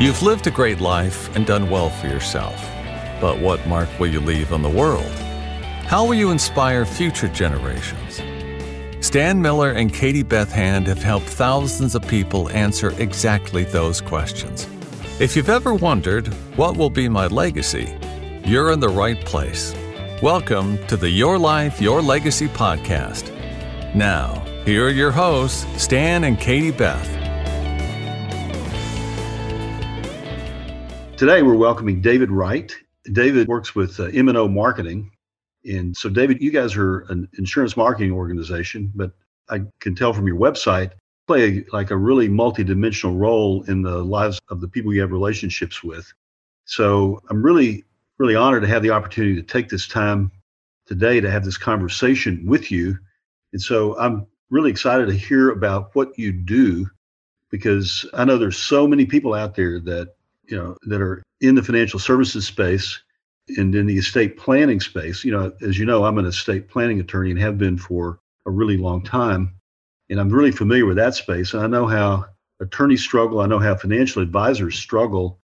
You've lived a great life and done well for yourself. But what mark will you leave on the world? How will you inspire future generations? Stan Miller and Katie Beth Hand have helped thousands of people answer exactly those questions. If you've ever wondered, what will be my legacy? You're in the right place. Welcome to the Your Life, Your Legacy podcast. Now, here are your hosts, Stan and Katie Beth. Today, we're welcoming David Wright. David works with uh, M&O Marketing. And so, David, you guys are an insurance marketing organization, but I can tell from your website, play like a really multidimensional role in the lives of the people you have relationships with. So I'm really, really honored to have the opportunity to take this time today to have this conversation with you. And so I'm really excited to hear about what you do because I know there's so many people out there that, you know, that are in the financial services space and in the estate planning space. You know, as you know, I'm an estate planning attorney and have been for a really long time and I'm really familiar with that space. I know how attorneys struggle. I know how financial advisors struggle.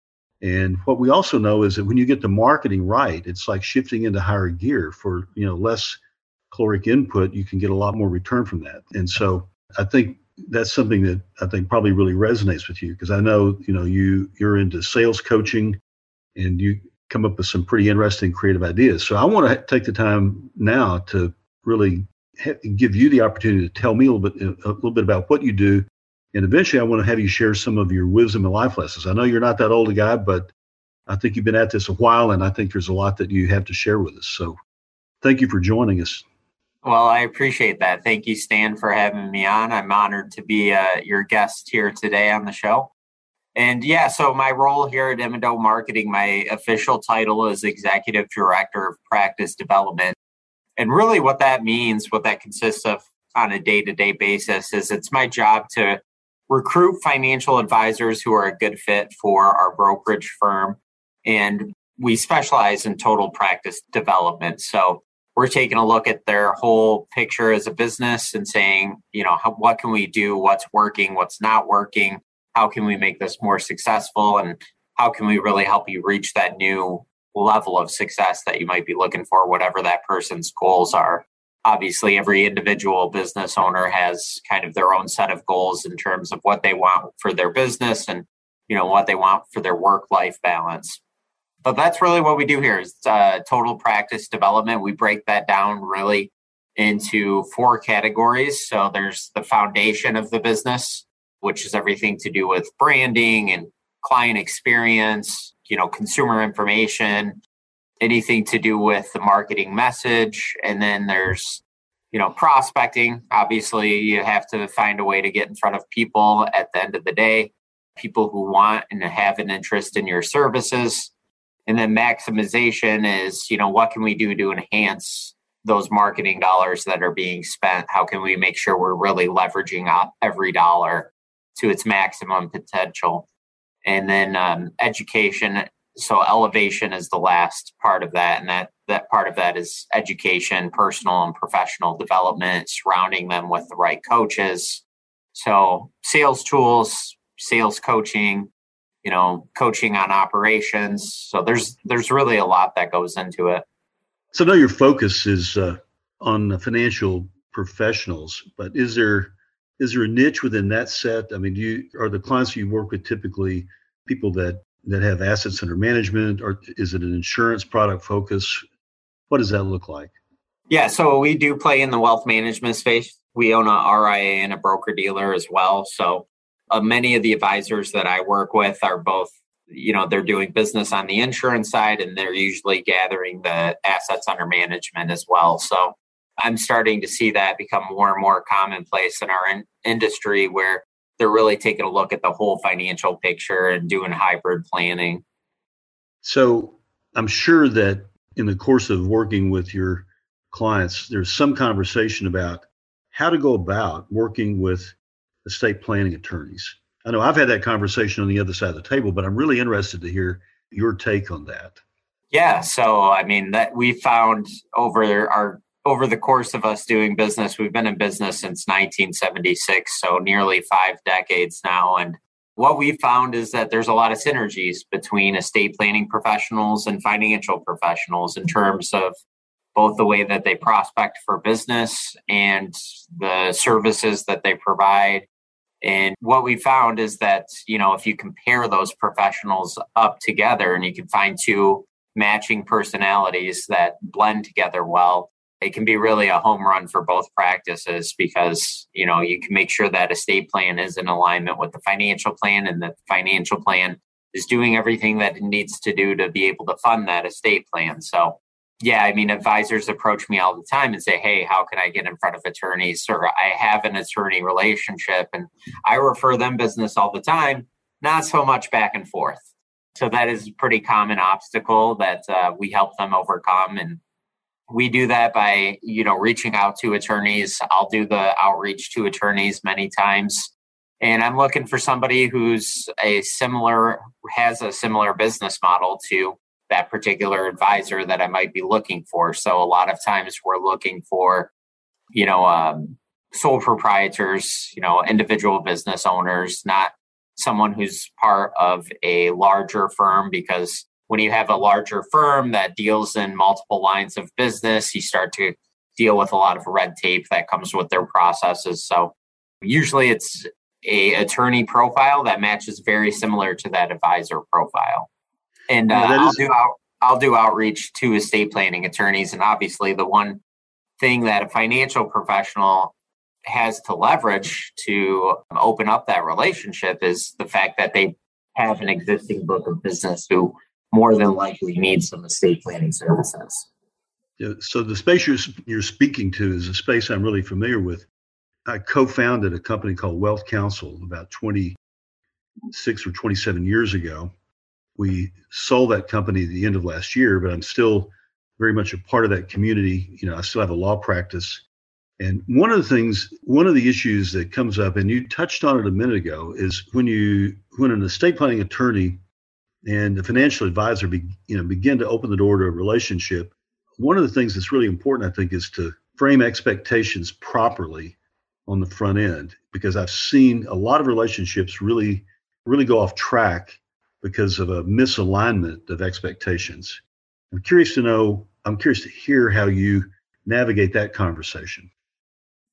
And what we also know is that when you get the marketing right, it's like shifting into higher gear for you know less caloric input. You can get a lot more return from that. And so I think that's something that I think probably really resonates with you because I know you know you you're into sales coaching, and you come up with some pretty interesting creative ideas. So I want to take the time now to really give you the opportunity to tell me a little bit a little bit about what you do. And eventually i want to have you share some of your wisdom and life lessons. I know you're not that old a guy but i think you've been at this a while and i think there's a lot that you have to share with us. So thank you for joining us well i appreciate that thank you stan for having me on i'm honored to be uh, your guest here today on the show and yeah so my role here at M&O marketing my official title is executive director of practice development and really, what that means, what that consists of on a day to day basis, is it's my job to recruit financial advisors who are a good fit for our brokerage firm. And we specialize in total practice development. So we're taking a look at their whole picture as a business and saying, you know, how, what can we do? What's working? What's not working? How can we make this more successful? And how can we really help you reach that new level of success that you might be looking for, whatever that person's goals are. Obviously, every individual business owner has kind of their own set of goals in terms of what they want for their business and you know what they want for their work life balance. But that's really what we do here is uh, total practice development. We break that down really into four categories. So there's the foundation of the business, which is everything to do with branding and client experience, you know consumer information anything to do with the marketing message and then there's you know prospecting obviously you have to find a way to get in front of people at the end of the day people who want and have an interest in your services and then maximization is you know what can we do to enhance those marketing dollars that are being spent? How can we make sure we're really leveraging every dollar to its maximum potential? And then um, education so elevation is the last part of that and that that part of that is education personal and professional development surrounding them with the right coaches. So sales tools sales coaching you know coaching on operations so there's there's really a lot that goes into it so now your focus is uh, on financial professionals but is there is there a niche within that set? I mean, do you are the clients you work with typically people that that have assets under management, or is it an insurance product focus? What does that look like? Yeah, so we do play in the wealth management space. We own a RIA and a broker dealer as well. So uh, many of the advisors that I work with are both, you know, they're doing business on the insurance side and they're usually gathering the assets under management as well. So I'm starting to see that become more and more commonplace in our in- industry where they're really taking a look at the whole financial picture and doing hybrid planning. So I'm sure that in the course of working with your clients, there's some conversation about how to go about working with estate planning attorneys. I know I've had that conversation on the other side of the table, but I'm really interested to hear your take on that. Yeah, so I mean that we found over our over the course of us doing business, we've been in business since 1976, so nearly five decades now. And what we found is that there's a lot of synergies between estate planning professionals and financial professionals in terms of both the way that they prospect for business and the services that they provide. And what we found is that, you know, if you compare those professionals up together and you can find two matching personalities that blend together well, it can be really a home run for both practices because you know you can make sure that estate plan is in alignment with the financial plan and the financial plan is doing everything that it needs to do to be able to fund that estate plan. So yeah i mean advisors approach me all the time and say hey how can i get in front of attorneys? Or i have an attorney relationship and i refer them business all the time not so much back and forth. So that is a pretty common obstacle that uh, we help them overcome and we do that by you know reaching out to attorneys. I'll do the outreach to attorneys many times and i'm looking for somebody who's a similar has a similar business model to that particular advisor that i might be looking for so a lot of times we're looking for you know um, sole proprietors you know individual business owners not someone who's part of a larger firm because when you have a larger firm that deals in multiple lines of business, you start to deal with a lot of red tape that comes with their processes. So usually it's a attorney profile that matches very similar to that advisor profile. And uh, yeah, I'll do out, I'll do outreach to estate planning attorneys, and obviously the one thing that a financial professional has to leverage to open up that relationship is the fact that they have an existing book of business who more than likely need some estate planning services. Yeah, so the space you're, you're speaking to is a space I'm really familiar with. I co-founded a company called WealthCounsel about 26 or 27 years ago. We sold that company at the end of last year, but I'm still very much a part of that community. You know, I still have a law practice. And one of the things, one of the issues that comes up, and you touched on it a minute ago, is when you when an estate planning attorney and the financial advisor be, you know begin to open the door to a relationship one of the things that's really important i think is to frame expectations properly on the front end because i've seen a lot of relationships really really go off track because of a misalignment of expectations i'm curious to know i'm curious to hear how you navigate that conversation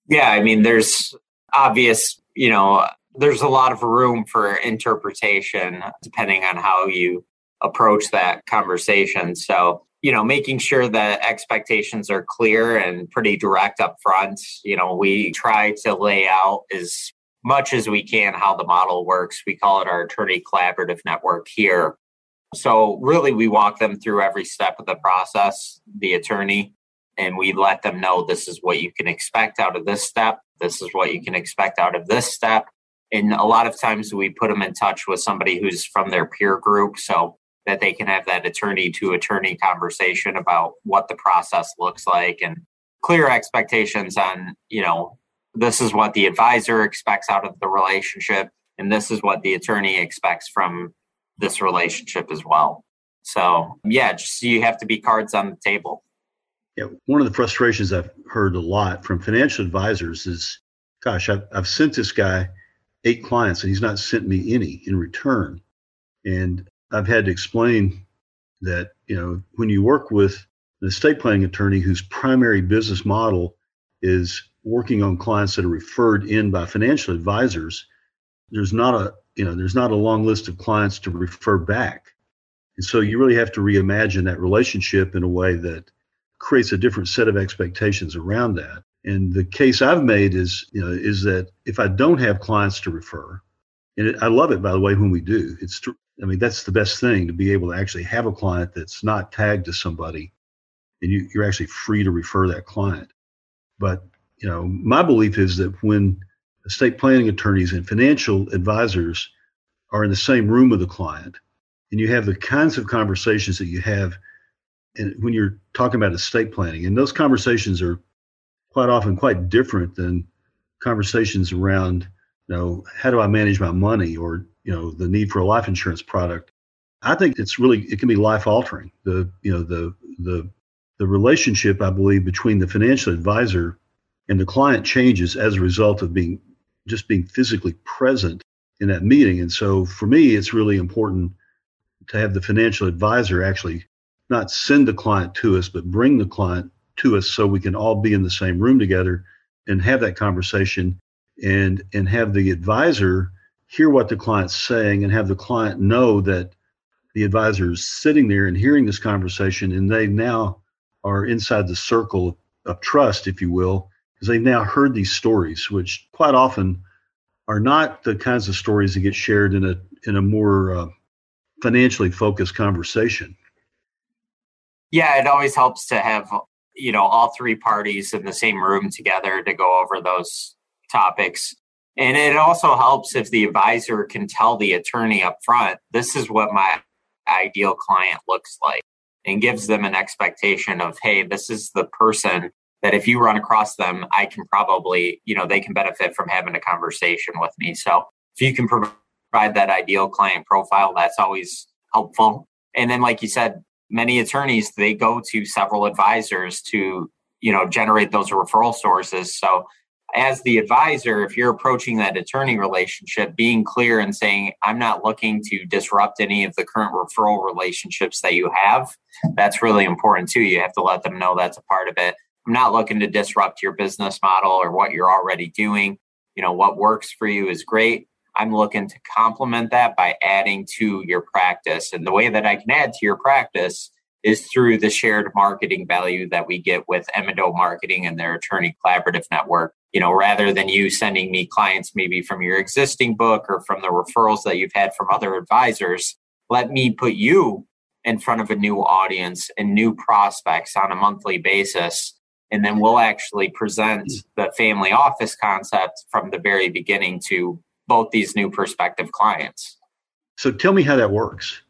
yeah i mean there's obvious you know there's a lot of room for interpretation depending on how you approach that conversation. So, you know, making sure that expectations are clear and pretty direct up front. You know, we try to lay out as much as we can how the model works. We call it our attorney collaborative network here. So, really, we walk them through every step of the process, the attorney, and we let them know this is what you can expect out of this step. This is what you can expect out of this step and a lot of times we put them in touch with somebody who's from their peer group so that they can have that attorney to attorney conversation about what the process looks like and clear expectations on you know this is what the advisor expects out of the relationship and this is what the attorney expects from this relationship as well so yeah just you have to be cards on the table yeah one of the frustrations i've heard a lot from financial advisors is gosh i've, I've sent this guy eight clients and he's not sent me any in return. And I've had to explain that, you know, when you work with an estate planning attorney whose primary business model is working on clients that are referred in by financial advisors, there's not a, you know, there's not a long list of clients to refer back. And so you really have to reimagine that relationship in a way that creates a different set of expectations around that. And the case I've made is, you know, is that if I don't have clients to refer, and it, I love it by the way when we do, it's, I mean, that's the best thing to be able to actually have a client that's not tagged to somebody, and you, you're actually free to refer that client. But you know, my belief is that when estate planning attorneys and financial advisors are in the same room with the client, and you have the kinds of conversations that you have and when you're talking about estate planning, and those conversations are quite often quite different than conversations around, you know, how do I manage my money or, you know, the need for a life insurance product. I think it's really it can be life altering. The you know the the the relationship I believe between the financial advisor and the client changes as a result of being just being physically present in that meeting. And so for me, it's really important to have the financial advisor actually not send the client to us, but bring the client to us so we can all be in the same room together and have that conversation and and have the advisor hear what the client's saying and have the client know that the advisor is sitting there and hearing this conversation and they now are inside the circle of trust if you will because they've now heard these stories which quite often are not the kinds of stories that get shared in a in a more uh, financially focused conversation. Yeah it always helps to have you know all three parties in the same room together to go over those topics. And it also helps if the advisor can tell the attorney up front this is what my ideal client looks like and gives them an expectation of hey this is the person that if you run across them i can probably you know they can benefit from having a conversation with me. So if you can provide that ideal client profile that's always helpful. And then like you said many attorneys they go to several advisors to you know generate those referral sources. So as the advisor if you're approaching that attorney relationship being clear and saying i'm not looking to disrupt any of the current referral relationships that you have that's really important too. You have to let them know that's a part of it i'm not looking to disrupt your business model or what you're already doing you know what works for you is great I'm looking to complement that by adding to your practice. And the way that I can add to your practice is through the shared marketing value that we get with M&O Marketing and their attorney collaborative network. You know, rather than you sending me clients maybe from your existing book or from the referrals that you've had from other advisors, let me put you in front of a new audience and new prospects on a monthly basis. And then we'll actually present hmm. the family office concept from the very beginning to both these new prospective clients. So tell me how that works.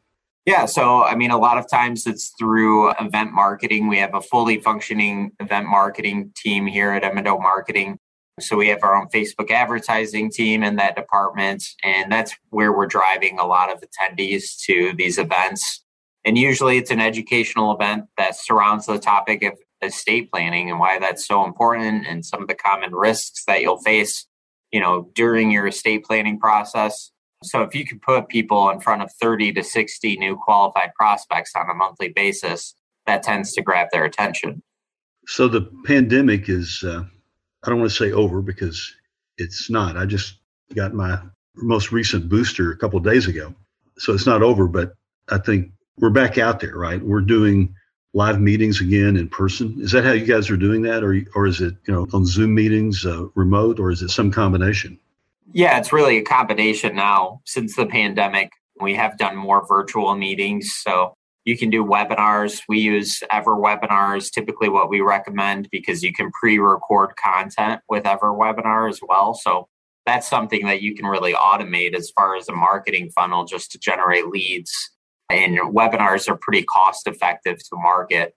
Yeah, so I mean, a lot of times it's through event marketing. We have a fully functioning event marketing team here at M&O Marketing. So we have our own Facebook advertising team in that department, and that's where we're driving a lot of attendees to these events. And usually it's an educational event that surrounds the topic of estate planning and why that's so important and some of the common risks that you'll face you know, during your estate planning process. So if you could put people in front of 30 to 60 new qualified prospects on a monthly basis, that tends to grab their attention. So the pandemic is, uh, I don't want to say over because it's not. I just got my most recent booster a couple days ago. So it's not over, but I think we're back out there, right? We're doing live meetings again in person? Is that how you guys are doing that, or or is it you know on Zoom meetings, uh, remote, or is it some combination? Yeah, it's really a combination now. Since the pandemic, we have done more virtual meetings, so you can do webinars. We use EverWebinars, typically what we recommend because you can pre-record content with EverWebinar as well. So that's something that you can really automate as far as a marketing funnel just to generate leads and webinars are pretty cost effective to market.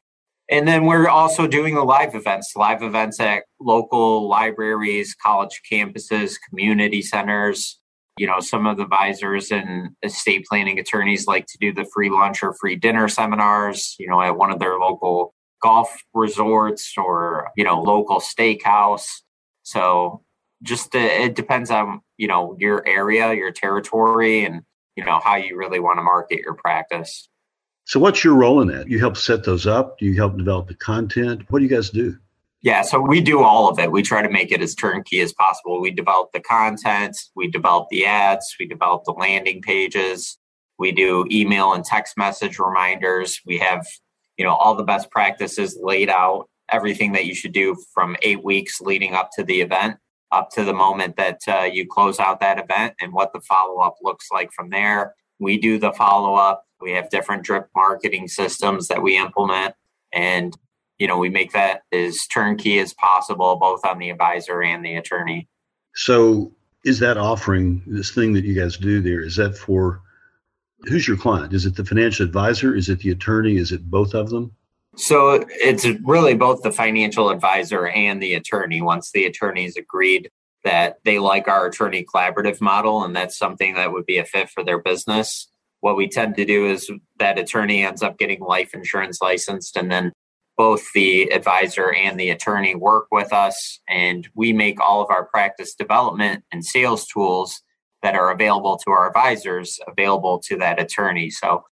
And then we're also doing the live events, live events at local libraries, college campuses, community centers. You know, some of the advisors and estate planning attorneys like to do the free lunch or free dinner seminars, you know, at one of their local golf resorts or, you know, local steakhouse. So just uh, it depends on, you know, your area, your territory, and you know how you really want to market your practice. So what's your role in that? You help set those up? Do you help develop the content? What do you guys do? Yeah so we do all of it. We try to make it as turnkey as possible. We develop the content we develop the ads we develop the landing pages we do email and text message reminders. We have you know all the best practices laid out everything that you should do from eight weeks leading up to the event up to the moment that uh, you close out that event and what the follow up looks like from there. We do the follow up. We have different drip marketing systems that we implement. And, you know, we make that as turnkey as possible, both on the advisor and the attorney. So, is that offering this thing that you guys do there? Is that for who's your client? Is it the financial advisor? Is it the attorney? Is it both of them? So it's really both the financial advisor and the attorney. Once the attorneys agreed that they like our attorney collaborative model and that's something that would be a fit for their business, what we tend to do is that attorney ends up getting life insurance licensed and then both the advisor and the attorney work with us and we make all of our practice development and sales tools that are available to our advisors available to that attorney. So,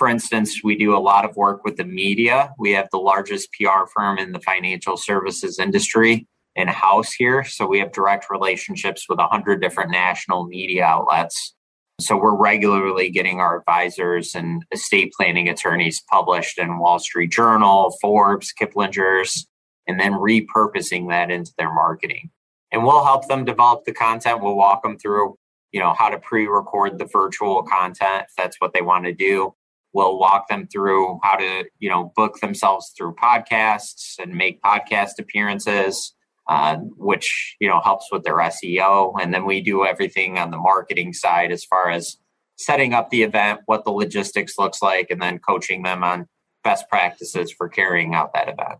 for instance, we do a lot of work with the media. We have the largest PR firm in the financial services industry in house here. So, we have direct relationships with 100 different national media outlets. So, we're regularly getting our advisors and estate planning attorneys published in Wall Street Journal, Forbes, Kiplinger's, and then repurposing that into their marketing. And we'll help them develop the content. We'll walk them through you know how to pre-record the virtual content if that's what they want to do we'll walk them through how to you know book themselves through podcasts and make podcast appearances uh, which you know helps with their seo and then we do everything on the marketing side as far as setting up the event what the logistics looks like and then coaching them on best practices for carrying out that event.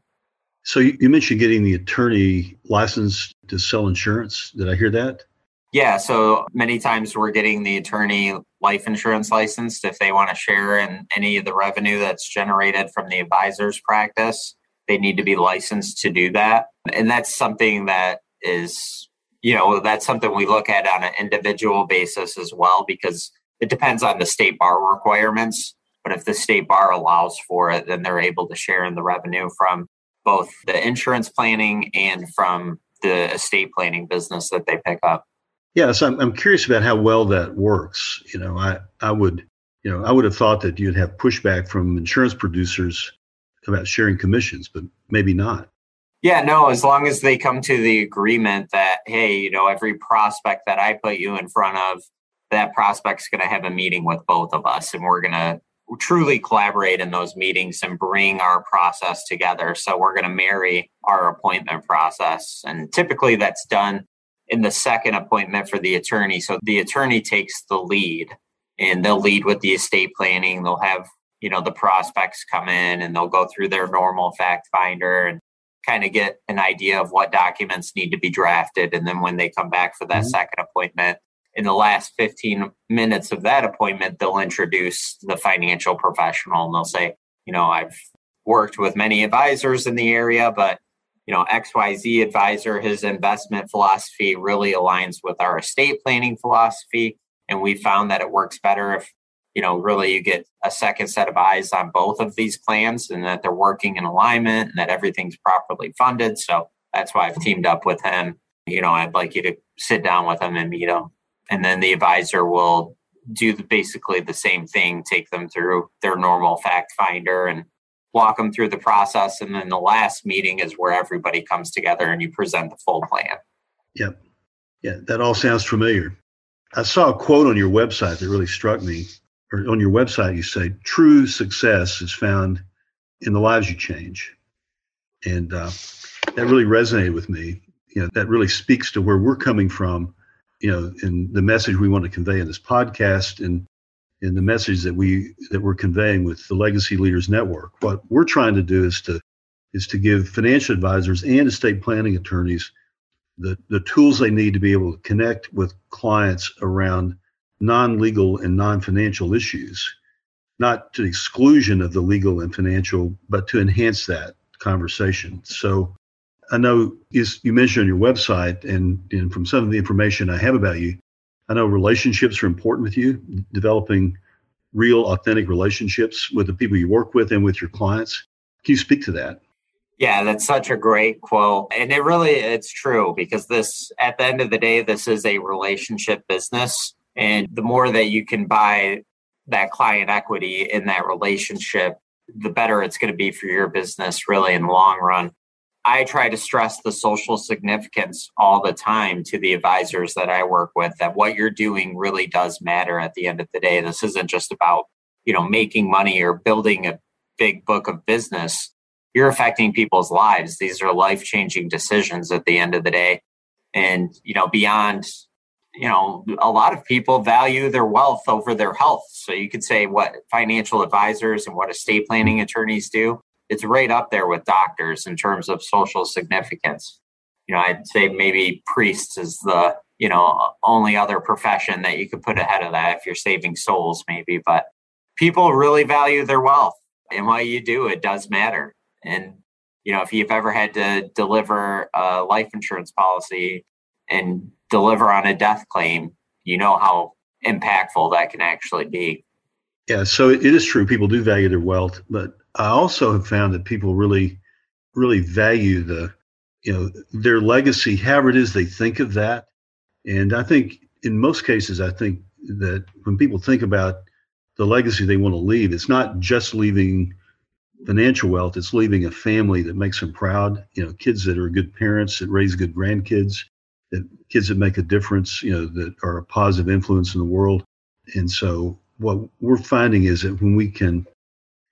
So you mentioned getting the attorney licensed to sell insurance. Did i hear that yeah, so many times we're getting the attorney life insurance licensed if they want to share in any of the revenue that's generated from the advisor's practice. They need to be licensed to do that. And that's something that is, you know, that's something we look at on an individual basis as well because it depends on the state bar requirements. But if the state bar allows for it, then they're able to share in the revenue from both the insurance planning and from the estate planning business that they pick up. Yes, I'm, I'm curious about how well that works. You know, I, I would, you know, I would have thought that you'd have pushback from insurance producers about sharing commissions, but maybe not. Yeah, no, as long as they come to the agreement that, hey, you know, every prospect that I put you in front of, that prospect's going to have a meeting with both of us and we're going to truly collaborate in those meetings and bring our process together. So we're going to marry our appointment process. And typically that's done in the second appointment for the attorney. So the attorney takes the lead and they'll lead with the estate planning. They'll have, you know, the prospects come in and they'll go through their normal fact finder and kind of get an idea of what documents need to be drafted. And then when they come back for that mm-hmm. second appointment, in the last 15 minutes of that appointment, they'll introduce the financial professional and they'll say, you know, I've worked with many advisors in the area, but you know xyz advisor his investment philosophy really aligns with our estate planning philosophy. And we found that it works better if you know really you get a second set of eyes on both of these plans and that they're working in alignment and that everything's properly funded. So that's why i've teamed up with him. You know i'd like you to sit down with him and meet him. And then the advisor will do basically the same thing take them through their normal fact finder and walk them through the process. And then the last meeting is where everybody comes together and you present the full plan. Yep. Yeah, that all sounds familiar. I saw a quote on your website that really struck me. Or on your website, you say, true success is found in the lives you change. And uh, that really resonated with me. You know, that really speaks to where we're coming from, you know, in the message we want to convey in this podcast and in the message that we that we're conveying with the Legacy Leaders Network. What we're trying to do is to is to give financial advisors and estate planning attorneys the, the tools they need to be able to connect with clients around non-legal and non-financial issues, not to the exclusion of the legal and financial, but to enhance that conversation. So I know you, you mentioned on your website and, and from some of the information I have about you, I know relationships are important with you, developing real, authentic relationships with the people you work with and with your clients. Can you speak to that? Yeah, that's such a great quote. And it really it's true because this at the end of the day this is a relationship business and the more that you can buy that client equity in that relationship, the better it's going to be for your business really in the long run. I try to stress the social significance all the time to the advisors that I work with that what you're doing really does matter at the end of the day. This isn't just about, you know, making money or building a big book of business. You're affecting people's lives. These are life-changing decisions at the end of the day. And, you know, beyond, you know, a lot of people value their wealth over their health. So you could say what financial advisors and what estate planning attorneys do it's right up there with doctors in terms of social significance. You know, I'd say maybe priests is the you know only other profession that you could put ahead of that if you're saving souls, maybe. But people really value their wealth, and what you do it does matter. And you know, if you've ever had to deliver a life insurance policy and deliver on a death claim, you know how impactful that can actually be. Yeah, so it is true. People do value their wealth, but I also have found that people really, really value the, you know, their legacy, however it is they think of that. And I think in most cases, I think that when people think about the legacy they want to leave, it's not just leaving financial wealth, it's leaving a family that makes them proud, you know, kids that are good parents, that raise good grandkids, that kids that make a difference, you know, that are a positive influence in the world. And so what we're finding is that when we can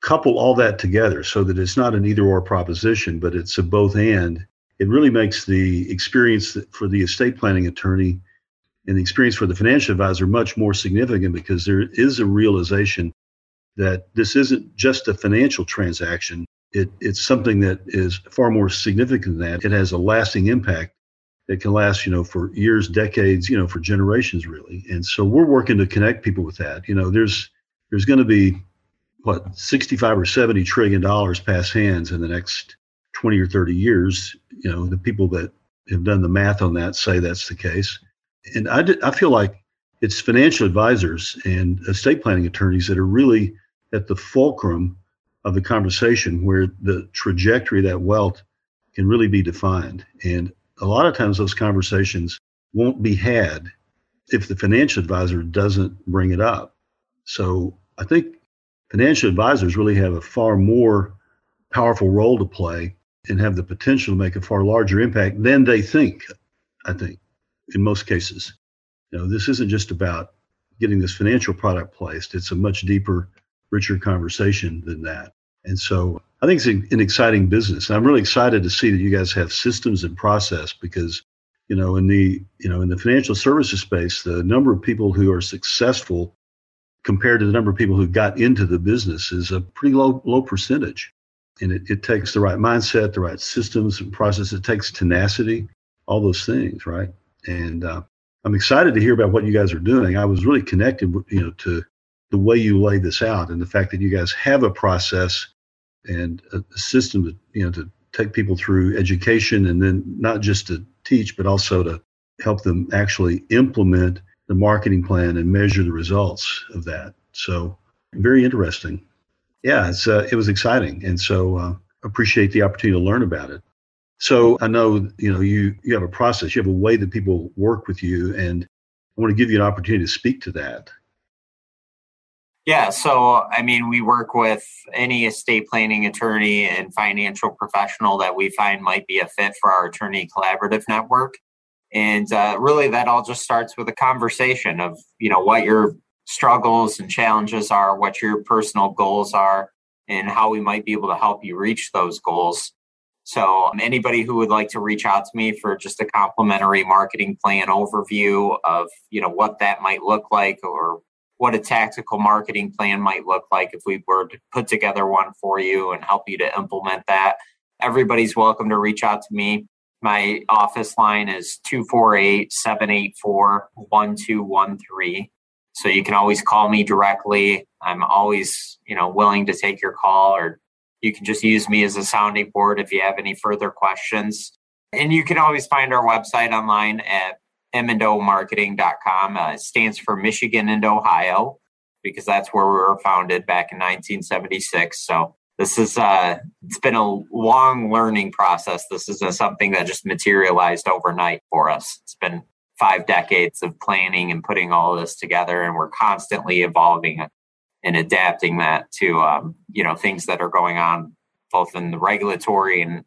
couple all that together so that it's not an either or proposition, but it's a both and, it really makes the experience for the estate planning attorney and the experience for the financial advisor much more significant because there is a realization that this isn't just a financial transaction. It, it's something that is far more significant than that. It has a lasting impact that can last, you know, for years, decades, you know, for generations really. And so we're working to connect people with that. You know, there's there's going to be what 65 or 70 trillion dollars pass hands in the next 20 or 30 years. You know, the people that have done the math on that say that's the case. And I, did, I feel like it's financial advisors and estate planning attorneys that are really at the fulcrum of the conversation where the trajectory of that wealth can really be defined. And a lot of times those conversations won't be had if the financial advisor doesn't bring it up. So I think financial advisors really have a far more powerful role to play and have the potential to make a far larger impact than they think, I think, in most cases. You know, this isn't just about getting this financial product placed, it's a much deeper, richer conversation than that. And so I think it's an exciting business. And I'm really excited to see that you guys have systems and process because, you know, in the, you know, in the financial services space, the number of people who are successful compared to the number of people who got into the business is a pretty low, low percentage. And it, it takes the right mindset, the right systems and process. It takes tenacity, all those things, right? And uh, I'm excited to hear about what you guys are doing. I was really connected, you know, to the way you lay this out and the fact that you guys have a process and a, system to you know to take people through education and then not just to teach but also to help them actually implement the marketing plan and measure the results of that. So very interesting. Yeah it's uh, it was exciting. And so uh, appreciate the opportunity to learn about it. So i know you know you you have a process you have a way that people work with you and i want to give you an opportunity to speak to that yeah, so I mean, we work with any estate planning attorney and financial professional that we find might be a fit for our attorney collaborative network. And uh, really, that all just starts with a conversation of, you know, what your struggles and challenges are, what your personal goals are, and how we might be able to help you reach those goals. So, um, anybody who would like to reach out to me for just a complimentary marketing plan overview of, you know, what that might look like or what a tactical marketing plan might look like if we were to put together one for you and help you to implement that. Everybody's welcome to reach out to me. My office line is 248 784 1213. So you can always call me directly. I'm always, you know, willing to take your call or you can just use me as a sounding board if you have any further questions. And you can always find our website online at marketing.com. Uh, stands for Michigan and Ohio because that's where we were founded back in 1976. So this is uh, it's been a long learning process. This isn't something that just materialized overnight for us. It's been five decades of planning and putting all this together, and we're constantly evolving and adapting that to um, you know things that are going on both in the regulatory and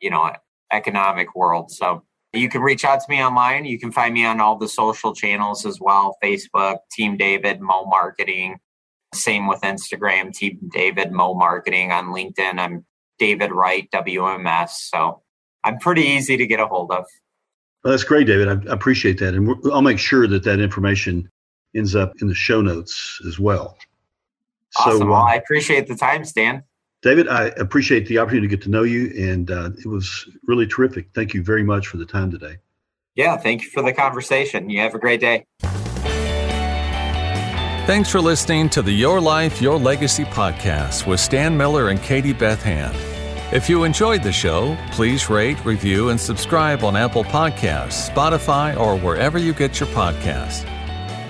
you know economic world. So you can reach out to me online. You can find me on all the social channels as well Facebook, Team David, Mo Marketing. Same with Instagram, Team David, Mo Marketing. On LinkedIn, I'm David Wright, WMS. So I'm pretty easy to get a hold of. Well, that's great, David. I appreciate that. And I'll make sure that that information ends up in the show notes as well. Awesome. So, well, uh, I appreciate the time, Stan. David, I appreciate the opportunity to get to know you, and uh, it was really terrific. Thank you very much for the time today. Yeah, thank you for the conversation. You have a great day. Thanks for listening to the Your Life, Your Legacy podcast with Stan Miller and Katie Beth Hand. If you enjoyed the show, please rate, review, and subscribe on Apple Podcasts, Spotify, or wherever you get your podcasts.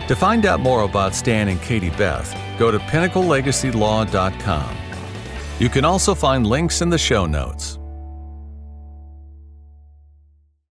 To find out more about Stan and Katie Beth, go to pinnaclelegacylaw.com. You can also find links in the show notes.